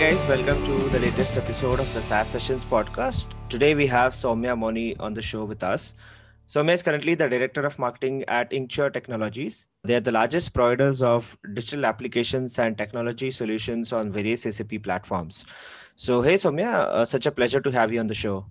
guys, welcome to the latest episode of the SaaS Sessions podcast. Today we have Soumya Moni on the show with us. Soumya is currently the director of marketing at Incture Technologies. They are the largest providers of digital applications and technology solutions on various SAP platforms. So, hey Soumya, uh, such a pleasure to have you on the show.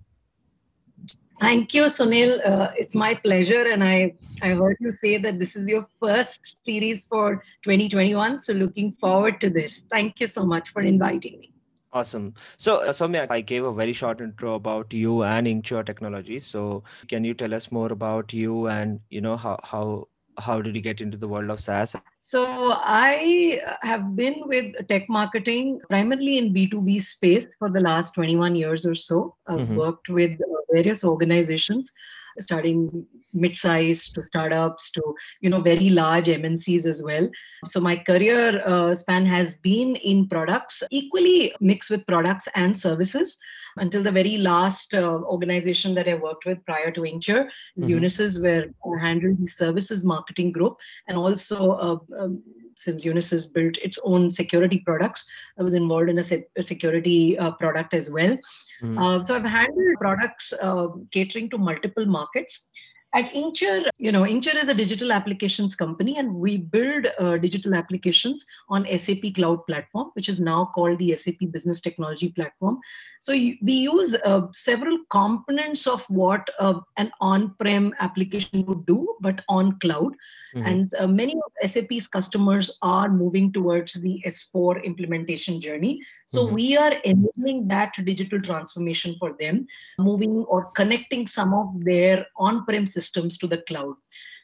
Thank you, Sunil. Uh, it's my pleasure, and I I heard you say that this is your first series for 2021. So looking forward to this. Thank you so much for inviting me. Awesome. So, uh, Soumya, I gave a very short intro about you and Incture Technologies. So, can you tell us more about you and you know how how how did you get into the world of SaaS? So I have been with tech marketing primarily in B2B space for the last 21 years or so. I've mm-hmm. worked with various organizations starting mid-sized to startups to you know very large mncs as well so my career uh, span has been in products equally mixed with products and services until the very last uh, organization that I worked with prior to Incture is mm-hmm. Unisys, where I handled the services marketing group and also uh, um, since Unisys built its own security products, I was involved in a, se- a security uh, product as well. Mm-hmm. Uh, so I've handled products uh, catering to multiple markets at Incture, you know, Incture is a digital applications company, and we build uh, digital applications on SAP Cloud Platform, which is now called the SAP Business Technology Platform. So we use uh, several components of what uh, an on-prem application would do, but on cloud. Mm-hmm. And uh, many of SAP's customers are moving towards the S4 implementation journey. So mm-hmm. we are enabling that digital transformation for them, moving or connecting some of their on-prem systems to the cloud.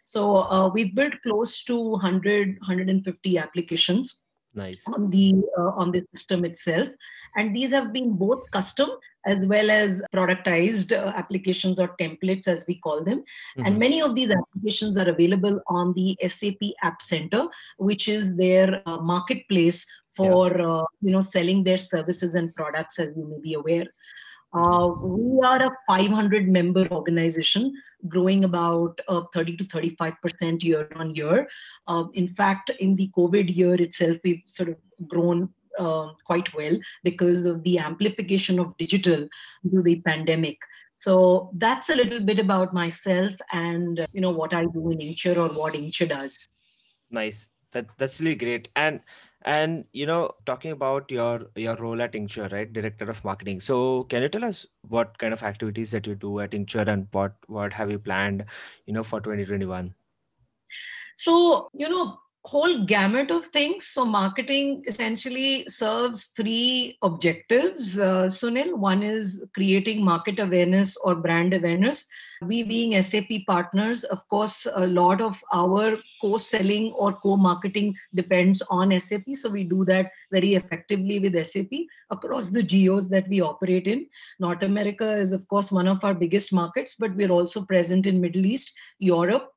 So uh, we've built close to 100, 150 applications nice on the uh, on the system itself and these have been both custom as well as productized uh, applications or templates as we call them mm-hmm. and many of these applications are available on the sap app center which is their uh, marketplace for yeah. Uh, you know selling their services and products as you may be aware uh, we are a 500 member organization growing about uh, 30 to 35% year on year. Uh, in fact, in the COVID year itself, we've sort of grown uh, quite well because of the amplification of digital due the pandemic. So that's a little bit about myself and you know what I do in Incture or what Incture does. Nice. That's that's really great. And and you know, talking about your your role at Incture, right, director of marketing. So, can you tell us what kind of activities that you do at Incture and what what have you planned, you know, for 2021? So, you know, whole gamut of things. So, marketing essentially serves three objectives, uh, Sunil. One is creating market awareness or brand awareness. We, being SAP partners, of course, a lot of our co selling or co marketing depends on SAP. So, we do that very effectively with SAP across the geos that we operate in. North America is, of course, one of our biggest markets, but we're also present in Middle East, Europe,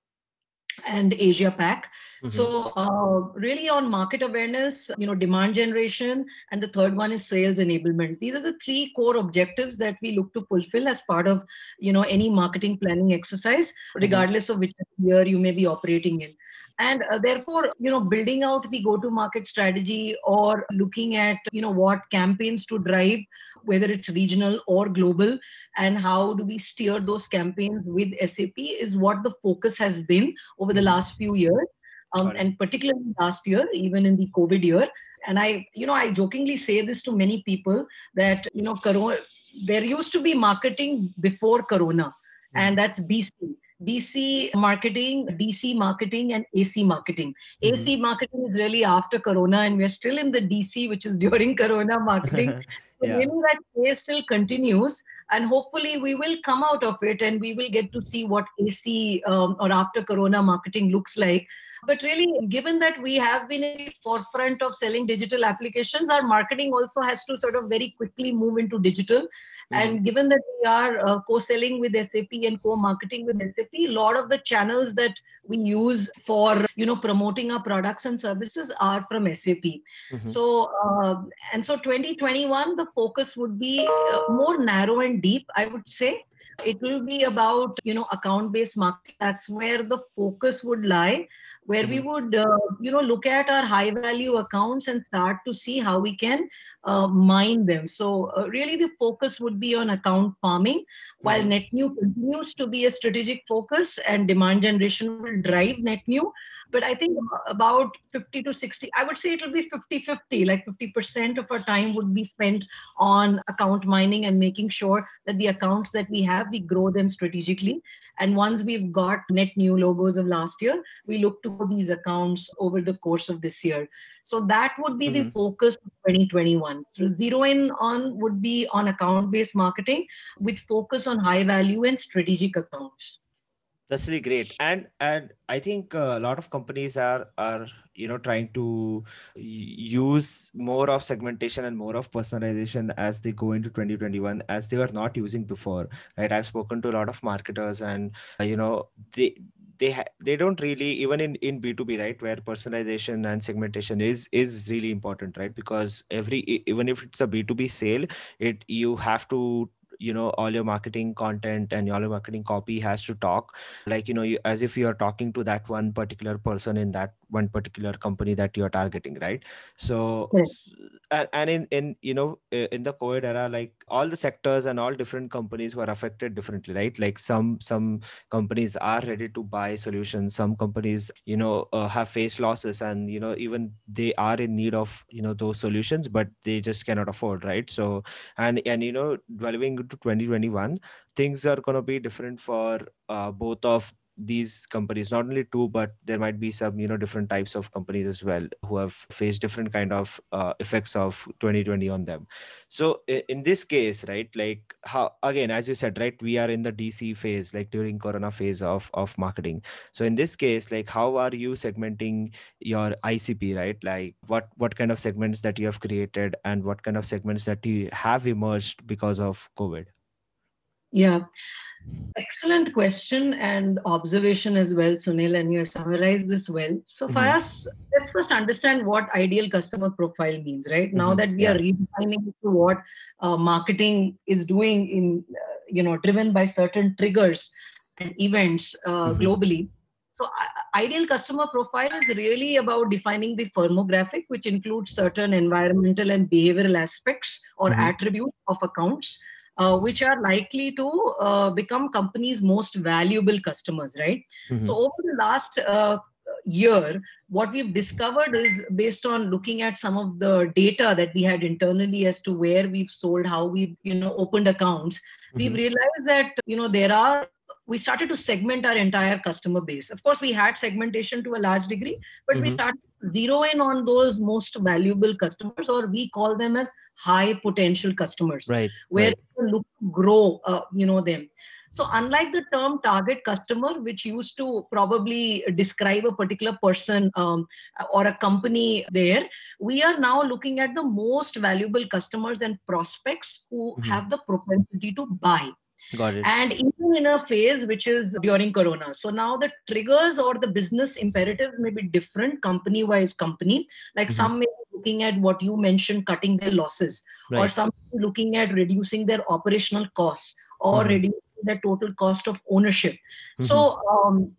and Asia Pac. Mm-hmm. So uh, really on market awareness, you know, demand generation, and the third one is sales enablement. These are the three core objectives that we look to fulfill as part of, you know, any marketing planning exercise, mm-hmm. regardless of which year you may be operating in and uh, therefore you know building out the go to market strategy or looking at you know what campaigns to drive whether it's regional or global and how do we steer those campaigns with sap is what the focus has been over the last few years um, and particularly last year even in the covid year. And i you know i jokingly say this to many people that you know corona there used to be marketing before corona hmm. and that's bc BC marketing, DC marketing, and AC marketing. Mm-hmm. AC marketing is really after Corona, and we're still in the DC, which is during Corona marketing. So yeah. maybe that phase still continues, and hopefully we will come out of it, and we will get to see what AC um, or after Corona marketing looks like. But really, given that we have been in the forefront of selling digital applications, our marketing also has to sort of very quickly move into digital. Mm-hmm. And given that we are uh, co-selling with SAP and co-marketing with SAP, a lot of the channels that we use for you know promoting our products and services are from SAP. Mm-hmm. So uh, and so 2021, the focus would be uh, more narrow and deep, I would say. it will be about you know account based marketing that's where the focus would lie where mm-hmm. we would uh, you know look at our high value accounts and start to see how we can uh, mine them so uh, really the focus would be on account farming mm-hmm. while net new continues to be a strategic focus and demand generation will drive net new but i think about 50 to 60 i would say it will be 50 50 like 50% of our time would be spent on account mining and making sure that the accounts that we have we grow them strategically. And once we've got net new logos of last year we look to these accounts over the course of this year. So that would be mm-hmm. the focus of 2021 so zero in on would be on account based marketing with focus on high value and strategic accounts that's really great. And and i think a lot of companies are are you know trying to use more of segmentation and more of personalization as they go into 2021 as they were not using before right? I've spoken to a lot of marketers and uh, you know they they ha- they don't really even in in b2b right where personalization and segmentation is is really important right? Because every even if it's a b2b sale it you have to you know all your marketing content and all your marketing copy has to talk. Like you know you, as if you are talking to that one particular person in that one particular company that you're targeting right? So yes. and in in you know in the covid era like all the sectors and all different companies were affected differently right? Like some some companies are ready to buy solutions. Some companies you know uh, have faced losses and you know even they are in need of you know those solutions but they just cannot afford right? So and and you know delving into 2021 things are going to be different for uh, both of these companies not only two but there might be some you know different types of companies as well who have faced different kind of uh, effects of 2020 on them. So in this case right like how again as you said right we are in the dc phase like during corona phase of of marketing. So in this case like how are you segmenting your icp right? Like what what kind of segments that you have created and what kind of segments that you have emerged because of covid? Yeah Excellent question and observation as well, Sunil, and you have summarized this well. So, for mm-hmm. us, let's first understand what ideal customer profile means, right? Mm-hmm. Now that we yeah. are redefining to what uh, marketing is doing in, uh, you know, driven by certain triggers and events uh, mm-hmm. globally. So, ideal customer profile is really about defining the firmographic, which includes certain environmental and behavioral aspects or mm-hmm. attributes of accounts uh, which are likely to uh, become companies' most valuable customers, right? Mm-hmm. So over the last uh, year, what we've discovered is based on looking at some of the data that we had internally as to where we've sold, how we've you know opened accounts, mm-hmm. we've realized that you know there are we started to segment our entire customer base. Of course, we had segmentation to a large degree, but mm-hmm. we started zero in on those most valuable customers, or we call them as high potential customers, right? Where right. look grow, uh, you know them. So, unlike the term target customer, which used to probably describe a particular person um, or a company there, we are now looking at the most valuable customers and prospects who mm-hmm. have the propensity to buy. Got it. And even in a phase which is during Corona. So now the triggers or the business imperatives may be different company wise company. Like mm-hmm. some may be looking at what you mentioned, cutting their losses, right. or some looking at reducing their operational costs or mm-hmm. reducing the total cost of ownership. Mm-hmm. So um,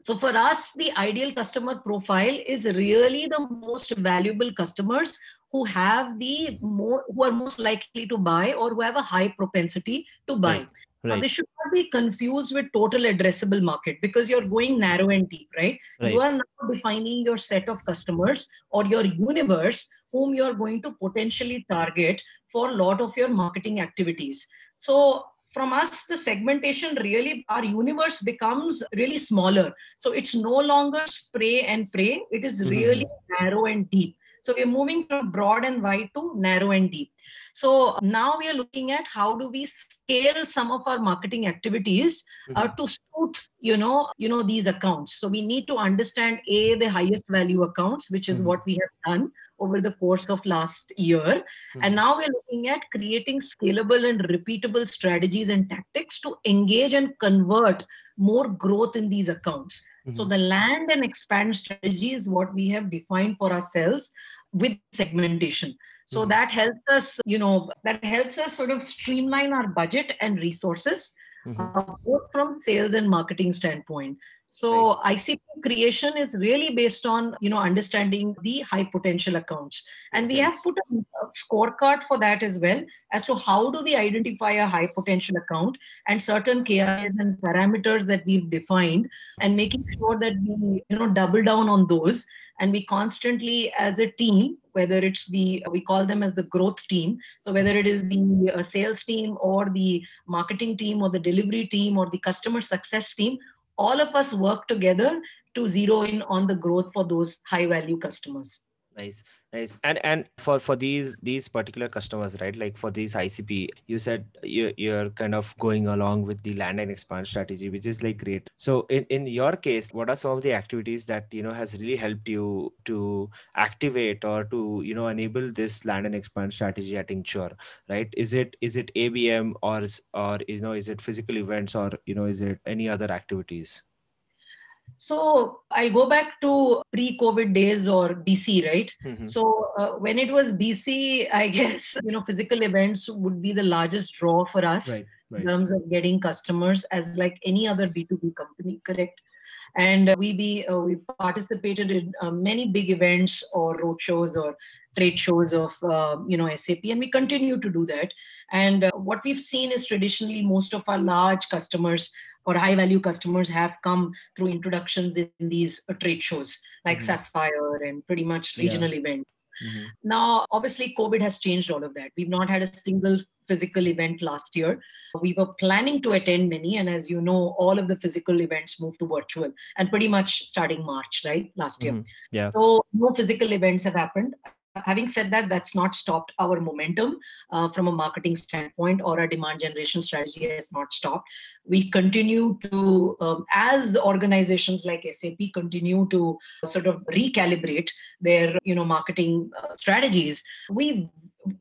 so for us, the ideal customer profile is really the most valuable customers who have the more who are most likely to buy or who have a high propensity to buy. Right. Right. Now, this should not be confused with total addressable market because you're going narrow and deep, right? right? You are now defining your set of customers or your universe whom you're going to potentially target for a lot of your marketing activities. So from us the segmentation really our universe becomes really smaller so it's no longer spray and pray it is mm-hmm. really mm-hmm. narrow and deep so we're moving from broad and wide to narrow and deep. So now we are looking at how do we scale some of our marketing activities uh, mm-hmm. to suit, you know, you know these accounts. So we need to understand a the highest value accounts, which is mm-hmm. what we have done over the course of last year mm-hmm. and now we're looking at creating scalable and repeatable strategies and tactics to engage and convert more growth in these accounts mm-hmm. so the land and expand strategy is what we have defined for ourselves with segmentation so mm-hmm. that helps us you know that helps us sort of streamline our budget and resources mm-hmm. uh, both from sales and marketing standpoint. So right. ICP creation is really based on you know understanding the high potential accounts, and Makes we sense. have put a scorecard for that as well as to how do we identify a high potential account and certain KIs and parameters that we've defined, and making sure that we you know double down on those and we constantly as a team whether it's the we call them as the growth team so whether it is the uh, sales team or the marketing team or the delivery team or the customer success team all of us work together to zero in on the growth for those high value customers nice nice. And and for for these these particular customers right like for these icp you said you, you're kind of going along with the land and expand strategy which is like great. So in in your case what are some of the activities that you know has really helped you to activate or to you know enable this land and expand strategy at Incture right? Is it is it abm or or you know is it physical events or you know is it any other activities so I'll go back to pre-COVID days or BC, right? Mm-hmm. So uh, when it was BC, I guess you know physical events would be the largest draw for us right, right. in terms of getting customers, as like any other B2B company, correct? And uh, we be uh, we participated in uh, many big events or roadshows or trade shows of uh, you know SAP, and we continue to do that. And uh, what we've seen is traditionally most of our large customers or high value customers have come through introductions in these uh, trade shows like mm-hmm. Sapphire and pretty much regional yeah. events. Mm-hmm. Now, obviously, COVID has changed all of that. We've not had a single physical event last year. We were planning to attend many, and as you know, all of the physical events moved to virtual and pretty much starting March, right? Last year. Mm-hmm. Yeah. So, no physical events have happened having said that, that's not stopped our momentum uh, from a marketing standpoint or a demand generation strategy has not stopped. We continue to, um, as organizations like SAP continue to sort of recalibrate their, you know, marketing uh, strategies, we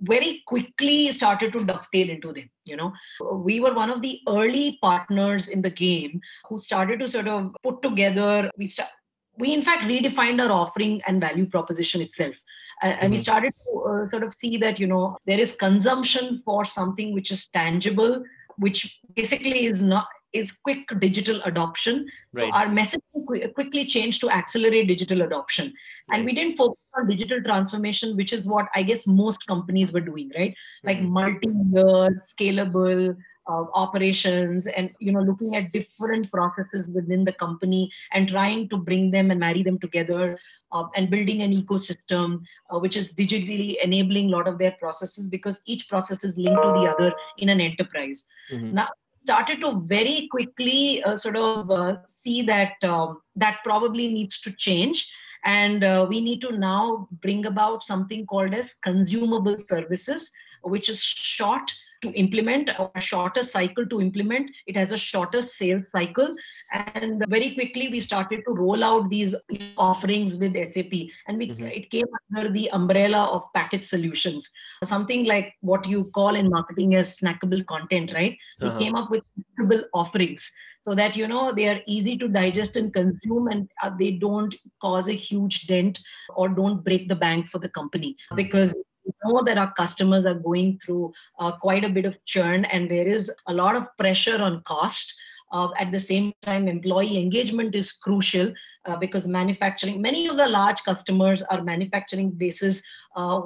very quickly started to dovetail into them you know we were one of the early partners in the game who started to sort of put together we start we in fact redefined our offering and value proposition itself and mm-hmm. we started to uh, sort of see that you know there is consumption for something which is tangible which basically is not is quick digital adoption right. so our message qu- quickly changed to accelerate digital adoption and we didn't focus on digital transformation which is what i guess most companies were doing right like mm-hmm. multi-year scalable uh, operations and you know looking at different processes within the company and trying to bring them and marry them together uh, and building an ecosystem uh, which is digitally enabling a lot of their processes because each process is linked to the other in an enterprise mm-hmm. now started to very quickly uh, sort of uh, see that um, that probably needs to change and uh, we need to now bring about something called as consumable services which is short to implement a shorter cycle to implement it has a shorter sales cycle and very quickly we started to roll out these offerings with sap and we, mm-hmm. it came under the umbrella of package solutions something like what you call in marketing as snackable content right uh-huh. we came up with snackable offerings so that you know they are easy to digest and consume and uh, they don't cause a huge dent or don't break the bank for the company mm-hmm. because know that our customers are going through uh, quite a bit of churn and there is a lot of pressure on cost. Uh, at the same time, employee engagement is crucial uh, because manufacturing, many of the large customers are manufacturing bases uh,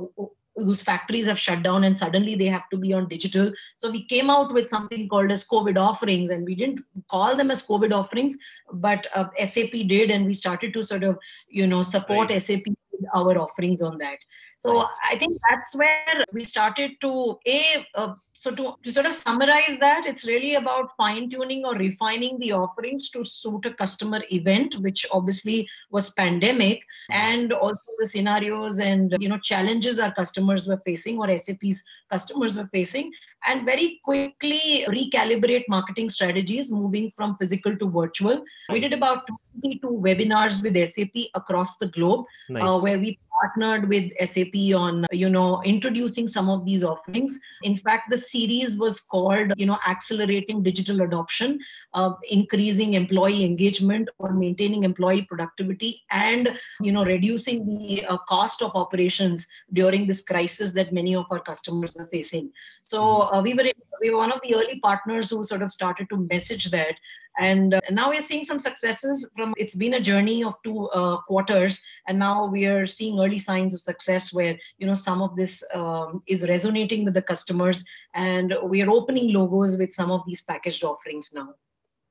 whose factories have shut down and suddenly they have to be on digital. So we came out with something called as COVID offerings and we didn't call them as COVID offerings, but uh, SAP did and we started to sort of, you know, support right. SAP our offerings on that. So nice. I think that's where we started to a uh, so to, to sort of summarize that, it's really about fine tuning or refining the offerings to suit a customer event, which obviously was pandemic, and also the scenarios and you know challenges our customers were facing or SAP's customers were facing, and very quickly recalibrate marketing strategies, moving from physical to virtual. We did about 22 webinars with SAP across the globe, uh, nice. uh, where we partnered with SAP on, you know, introducing some of these offerings. In fact, the series was called, you know, Accelerating Digital Adoption, uh, Increasing Employee Engagement or Maintaining Employee Productivity and, you know, reducing the uh, cost of operations during this crisis that many of our customers are facing. So mm-hmm. uh, we were we were one of the early partners who sort of started to message that and uh, now we're seeing some successes from it's been a journey of two uh, quarters. And now we are seeing early signs of success where you know some of this um, is resonating with the customers. And we are opening logos with some of these packaged offerings now.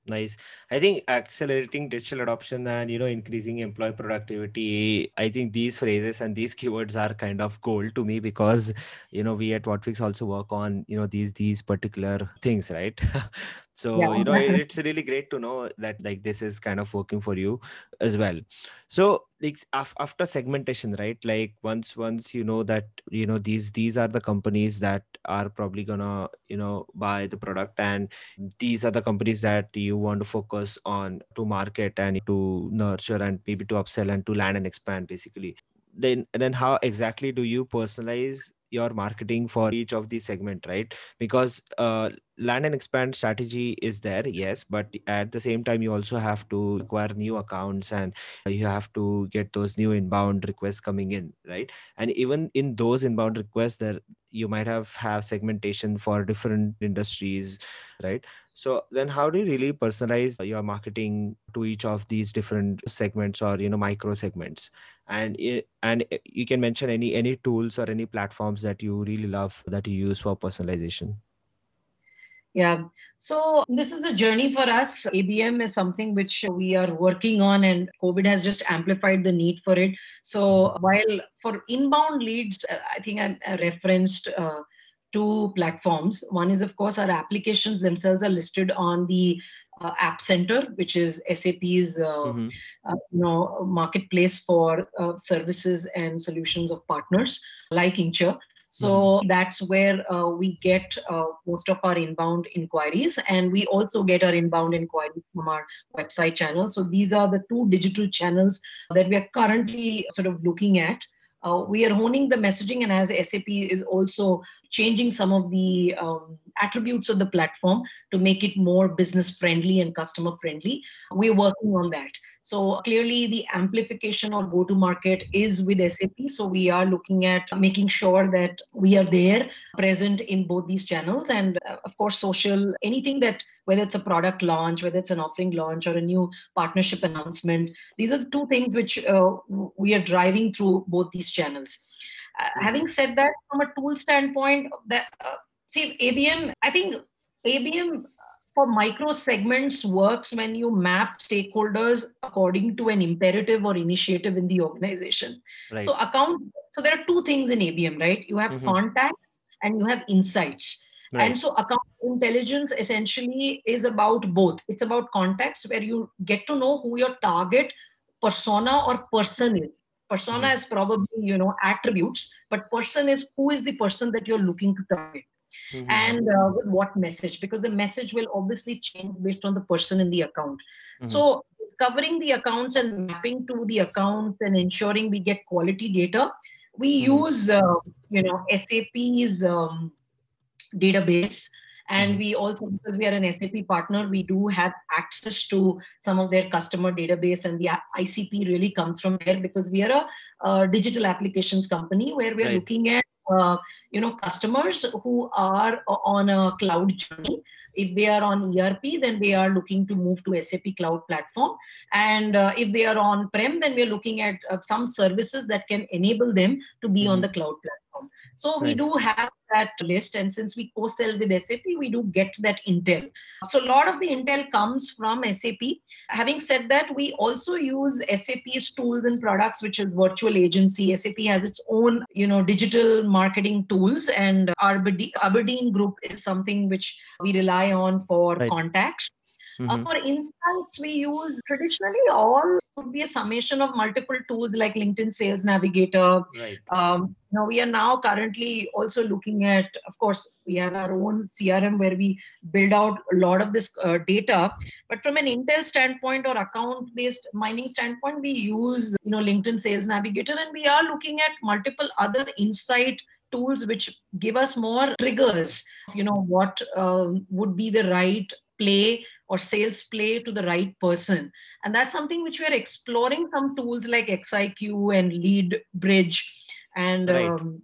Nice. I think accelerating digital adoption and you know increasing employee productivity i think these phrases and these keywords are kind of gold to me because you know we at whatfix also work on you know these these particular things right so yeah. you know it's really great to know that like this is kind of working for you as well. So like after segmentation right? Like once once you know that you know these these are the companies that are probably gonna you know buy the product and these are the companies that you want to focus on to market and to nurture and maybe to upsell and to land and expand basically. Then then how exactly do you personalize your marketing for each of these segment right? Because uh, land and expand strategy is there yes but at the same time you also have to acquire new accounts and you have to get those new inbound requests coming in right? And even in those inbound requests there you might have have segmentation for different industries right? So then how do you really personalize your marketing to each of these different segments or you know micro segments and and you can mention any any tools or any platforms that you really love that you use for personalization yeah. So this is a journey for us. ABM is something which we are working on, and COVID has just amplified the need for it. So mm-hmm. while for inbound leads, uh, I think I referenced uh, two platforms. One is, of course, our applications themselves are listed on the uh, App Center, which is SAP's uh, mm-hmm. uh, you know marketplace for uh, services and solutions of partners like Incture. So mm-hmm. that's where uh, we get uh, most of our inbound inquiries, and we also get our inbound inquiries from our website channel. So these are the two digital channels that we are currently sort of looking at. Uh, we are honing the messaging, and as SAP is also changing some of the um, attributes of the platform to make it more business friendly and customer friendly, we're working on that. So clearly, the amplification or go to market is with SAP. So we are looking at making sure that we are there, present in both these channels, and uh, of course, social, anything that whether it's a product launch, whether it's an offering launch or a new partnership announcement. These are the two things which uh, we are driving through both these channels. Uh, mm-hmm. having said that, from a tool standpoint, that uh, see ABM, I think ABM for micro segments works when you map stakeholders according to an imperative or initiative in the organization. Right. So account. So there are two things in ABM, right? You have mm-hmm. contact and you have insights. Right. And so account intelligence essentially is about both. It's about context where you get to know who your target persona or person is. Persona mm-hmm. is probably, you know, attributes, but person is who is the person that you're looking to target. Mm-hmm. and uh, with what message because the message will obviously change based on the person in the account mm-hmm. so discovering the accounts and mapping to the accounts and ensuring we get quality data we mm-hmm. use uh, you know sap's um, database and mm-hmm. we also because we are an sap partner we do have access to some of their customer database and the icp really comes from there because we are a, a digital applications company where we are right. looking at uh, you know customers who are on a cloud journey if they are on erp then they are looking to move to sap cloud platform and uh, if they are on prem then we're looking at uh, some services that can enable them to be mm-hmm. on the cloud platform so right. we do have that list. And since we co-sell with SAP, we do get that intel. So a lot of the intel comes from SAP. Having said that, we also use SAP's tools and products, which is virtual agency. SAP has its own, you know, digital marketing tools, and Aberdeen, Aberdeen Group is something which we rely on for right. contacts. Uh, Mhm. for insights, we use traditionally all would be a summation of multiple tools like LinkedIn Sales Navigator. Right. Um, you know, we are now currently also looking at, of course, we have our own CRM where we build out a lot of this uh, data. But from an Intel standpoint or account-based mining standpoint, we use you know LinkedIn Sales Navigator, and we are looking at multiple other insight tools which give us more triggers. You know what um, would be the right play or sales play to the right person. And that's something which we are exploring some tools like XIQ and Lead Bridge and Right. um,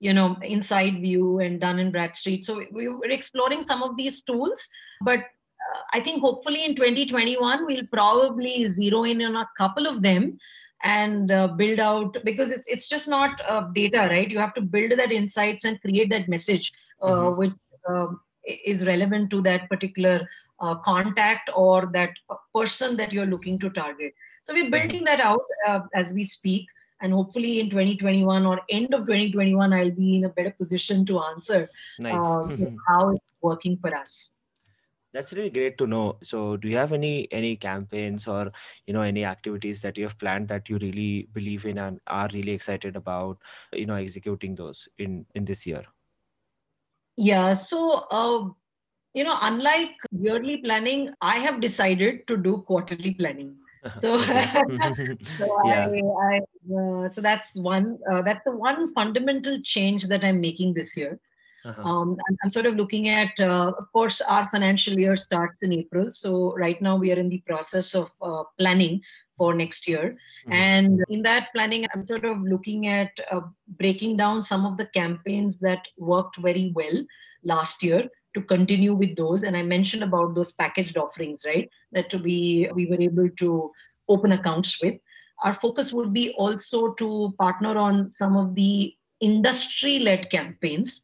you know Inside View and Dun and Bradstreet. So we we're exploring some of these tools, but uh, I think hopefully in 2021 we'll probably zero in on a couple of them and uh, build out because it's it's just not uh, data right you have to build that insights and create that message uh, Mhm. which um, is relevant to that particular uh, contact or that person that you're looking to target so we're building that out uh, as we speak and hopefully in 2021 or end of 2021 i'll be in a better position to answer Nice. uh, how it's working for us That's really great to know. So, do you have any any campaigns or you know any activities that you have planned that you really believe in and are really excited about, you know, executing those in in this year? Yeah. So, uh, you know, unlike yearly planning, I have decided to do quarterly planning. So, so Yeah. I, I uh, so that's one. Uh, that's the one fundamental change that I'm making this year. Uh-huh. Um, I'm, I'm sort of looking at, uh, of course, our financial year starts in April. So right now we are in the process of uh, planning for next year. Mhm. And in that planning, I'm sort of looking at uh, breaking down some of the campaigns that worked very well last year to continue with those. And I mentioned about those packaged offerings, right? That we we were able to open accounts with. Our focus would be also to partner on some of the industry-led campaigns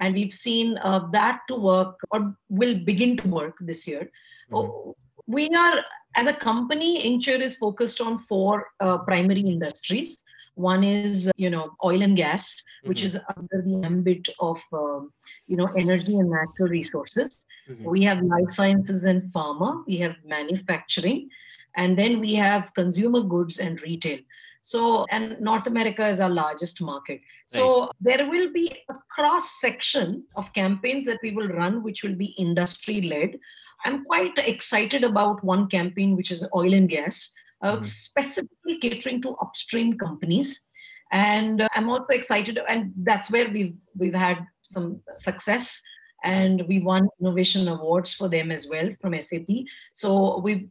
and we've seen uh, that to work or will begin to work this year. Mhm. We are, as a company, Incture is focused on four uh, primary industries. One is, you know, oil and gas, which Mhm. is under the ambit of, um, you know, energy and natural resources. Mhm. We have life sciences and pharma. We have manufacturing, and then we have consumer goods and retail. So, and North America is our largest market. So there will be a cross section of campaigns that we will run, which will be industry led. I'm quite excited about one campaign, which is oil and gas, uh, Mhm. specifically catering to upstream companies. And uh, I'm also excited, and that's where we've we've had some success, and we won innovation awards for them as well from SAP. So we've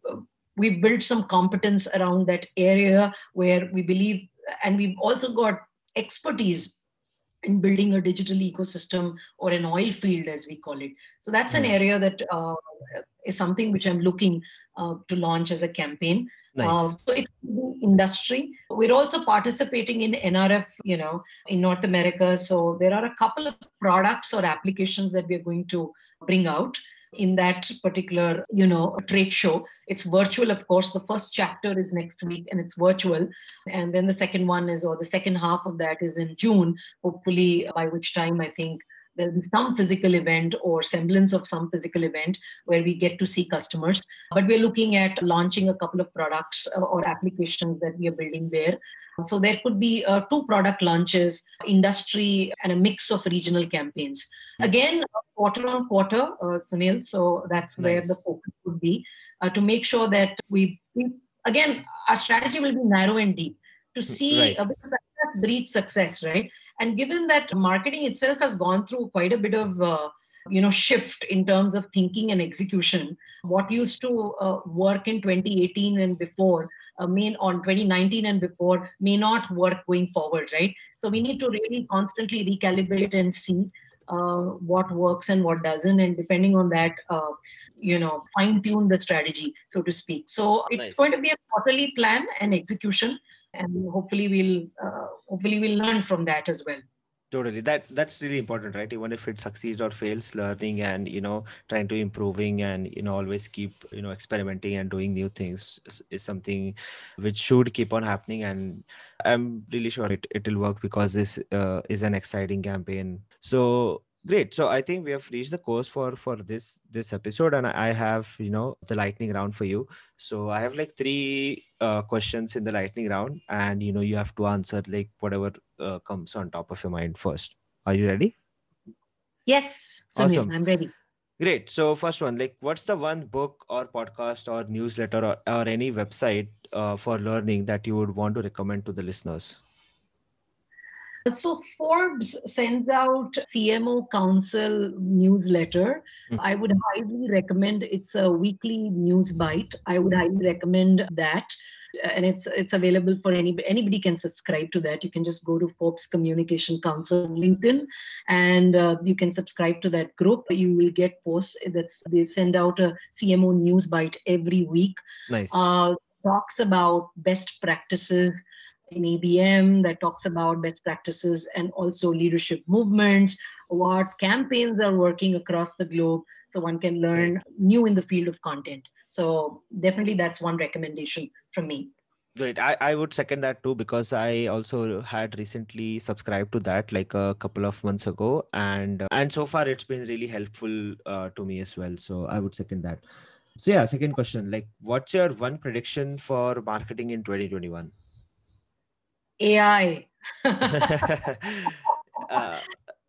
we've built some competence around that area where we believe, and we've also got expertise in building a digital ecosystem or an oil field, as we call it. So that's an Mhm. area that uh, is something which I'm looking uh, to launch as a campaign. Nice. Uh, so it could industry. We're also participating in NRF, you know, in North America. So there are a couple of products or applications that we're going to bring out in that particular, you know, trade show. It's virtual, of course. The first chapter is next week and it's virtual. And then the second one is, or the second half of that is in June, hopefully, by which time I think there'll be some physical event or semblance of some physical event where we get to see customers. But we're looking at launching a couple of products uh, or applications that we are building there. So there could be uh, two product launches, industry, and a mix of regional campaigns. Again, quarter on quarter, uh, Sunil. So that's where the focus would be uh, to make sure that we, we, again, our strategy will be narrow and deep to see Right. uh, because success breeds success, right? And given that marketing itself has gone through quite a bit of uh, you know shift in terms of thinking and execution, what used to uh, work in 2018 and before uh, may on 2019 and before may not work going forward, right? So we need to really constantly recalibrate and see uh, what works and what doesn't, and depending on that, uh, you know, fine tune the strategy, so to speak. So it's Nice. going to be a quarterly plan and execution, and hopefully we'll uh, hopefully we'll learn from that as well. Totally. That that's really important, right? Even if it succeeds or fails, learning and you know trying to improving and you know always keep you know experimenting and doing new things is, is something which should keep on happening. And I'm really sure it it will work because this uh, is an exciting campaign. So Great. So I think we have reached the course for for this this episode, and I have you know the lightning round for you. So I have like three uh, questions in the lightning round, and you know you have to answer like whatever uh, comes on top of your mind first. Are you ready? Yes, Sunil, Awesome. I'm ready. Great. So first one, like, what's the one book or podcast or newsletter or, or any website uh, for learning that you would want to recommend to the listeners? So Forbes sends out CMO Council newsletter. Mhm. I would highly recommend. It's a weekly news bite. I would highly recommend that, and it's it's available for anybody. Anybody can subscribe to that. You can just go to Forbes Communication Council on LinkedIn, and uh, you can subscribe to that group. You will get posts. That's they send out a CMO news bite every week Nice. uh, talks about best practices in ABM, that talks about best practices and also leadership movements, what campaigns are working across the globe. So one can learn new in the field of content. So definitely that's one recommendation from me. Great. I, I would second that too because I also had recently subscribed to that like a couple of months ago and and so far it's been really helpful uh, to me as well. So I would second that. So yeah, second question like what's your one prediction for marketing in 2021? AI. uh,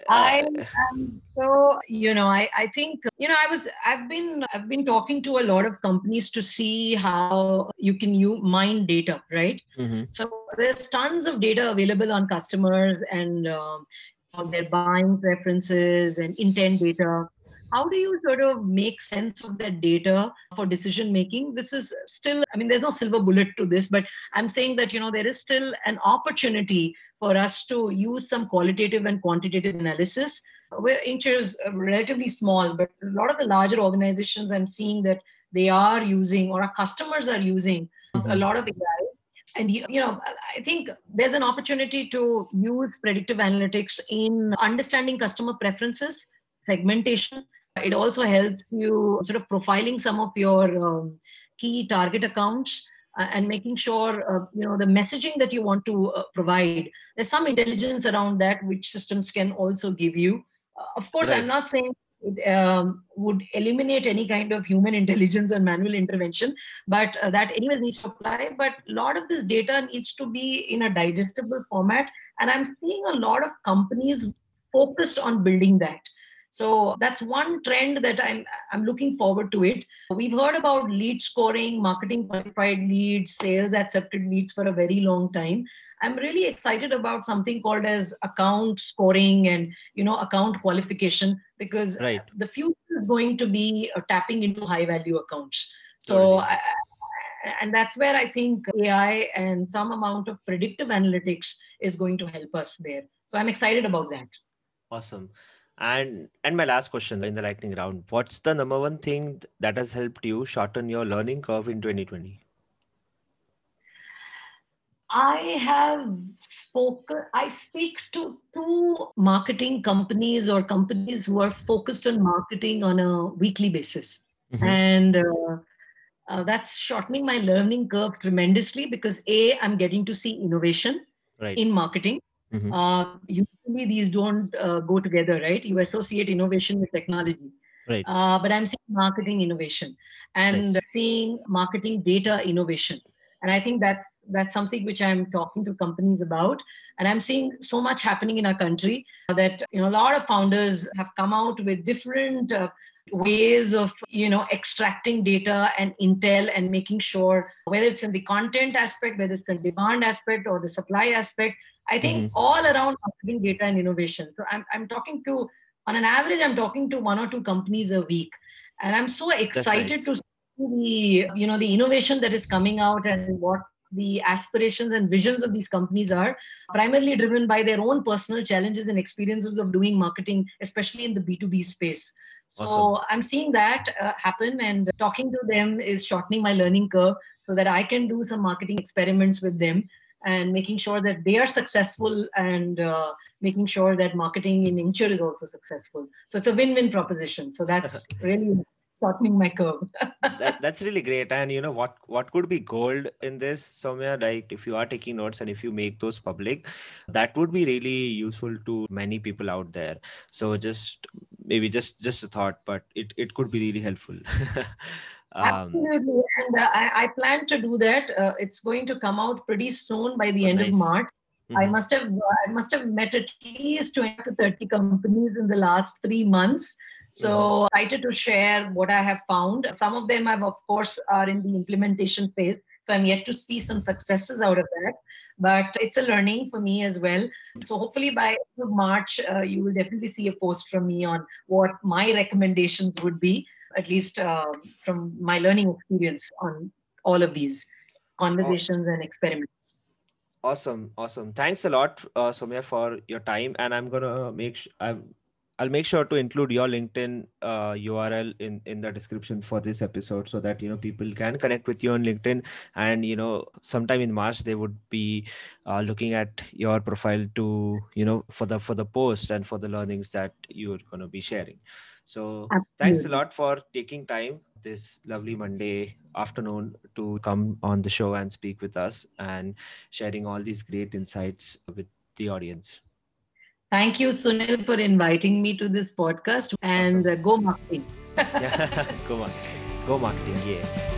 I uh, am so you know I, I think you know I was I've been I've been talking to a lot of companies to see how you can you mine data right mhm, So there's tons of data available on customers and um, on their buying preferences and intent data. How do you sort of make sense of that data for decision making? This is still, I mean, there's no silver bullet to this, but I'm saying that, you know, there is still an opportunity for us to use some qualitative and quantitative analysis. Where Inch is relatively small, but a lot of the larger organizations, I'm seeing that they are using or our customers are using a mhm. lot of AI and you know i think there's an opportunity to use predictive analytics in understanding customer preferences segmentation it also helps you sort of profiling some of your um, key target accounts uh, and making sure uh, you know the messaging that you want to uh, provide. There's some intelligence around that which systems can also give you. Uh, of course i'm not saying it um, would eliminate any kind of human intelligence or manual intervention but uh, that anyways needs to apply. But a lot of this data needs to be in a digestible format and i'm seeing a lot of companies focused on building that so that's one trend that i'm i'm looking forward to it we've heard about lead scoring marketing qualified leads sales accepted leads for a very long time i'm really excited about something called as account scoring and you know account qualification because Right. the future is going to be uh, tapping into high value accounts so. I, and that's where i think ai and some amount of predictive analytics is going to help us there so i'm excited about that Awesome. And and my last question in the lightning round, what's the number one thing that has helped you shorten your learning curve in 2020? I have spoken, I speak to two marketing companies or companies who are focused on marketing on a weekly basis. Mhm. And uh, uh, that's shortening my learning curve tremendously because A, I'm getting to see innovation Right. in marketing. Mhm. Uh, usually these don't uh, go together, right? You associate innovation with technology. Right. Uh, but I'm seeing marketing innovation and Nice. seeing marketing data innovation. And I think that's that's something which I'm talking to companies about. And I'm seeing so much happening in our country that you know a lot of founders have come out with different uh, ways of you know extracting data and intel and making sure whether it's in the content aspect, whether it's the demand aspect or the supply aspect. I think Mhm. all around marketing data and innovation. So I'm I'm talking to on an average, I'm talking to one or two companies a week, and I'm so excited nice. to see the you know the innovation that is coming out and what the aspirations and visions of these companies are primarily driven by their own personal challenges and experiences of doing marketing especially in the b2b space so Awesome. i'm seeing that uh, happen and talking to them is shortening my learning curve so that i can do some marketing experiments with them and making sure that they are successful and uh, making sure that marketing in Incture is also successful. So it's a win-win proposition. So that's really shortening my curve. that, that's really great. And you know what what could be gold in this, Soumya? Like if you are taking notes and if you make those public, that would be really useful to many people out there. So just maybe just just a thought, but it, it could be really helpful. um, Absolutely, and uh, I, I plan to do that. Uh, it's going to come out pretty soon by the oh, end nice. of March. Mm-hmm. I must have I must have met at least 20 to 30 companies in the last three months. So excited to share what I have found. Some of them I've of course, are in the implementation phase. So I'm yet to see some successes out of that, but it's a learning for me as well. So hopefully by March, uh, you will definitely see a post from me on what my recommendations would be, at least uh, from my learning experience on all of these conversations and experiments. Awesome, awesome. Thanks a lot, uh, Soumya, for your time. And I'm gonna make sure I'm I'll make sure to include your LinkedIn uh, URL in in the description for this episode so that you know people can connect with you on LinkedIn and you know sometime in March they would be uh, looking at your profile to you know for the for the post and for the learnings that you're going to be sharing. So Absolutely. thanks a lot for taking time this lovely Monday afternoon to come on the show and speak with us and sharing all these great insights with the audience. Thank you, Sunil, for inviting me to this podcast and awesome. uh, go marketing. yeah, go marketing. Go marketing, yeah.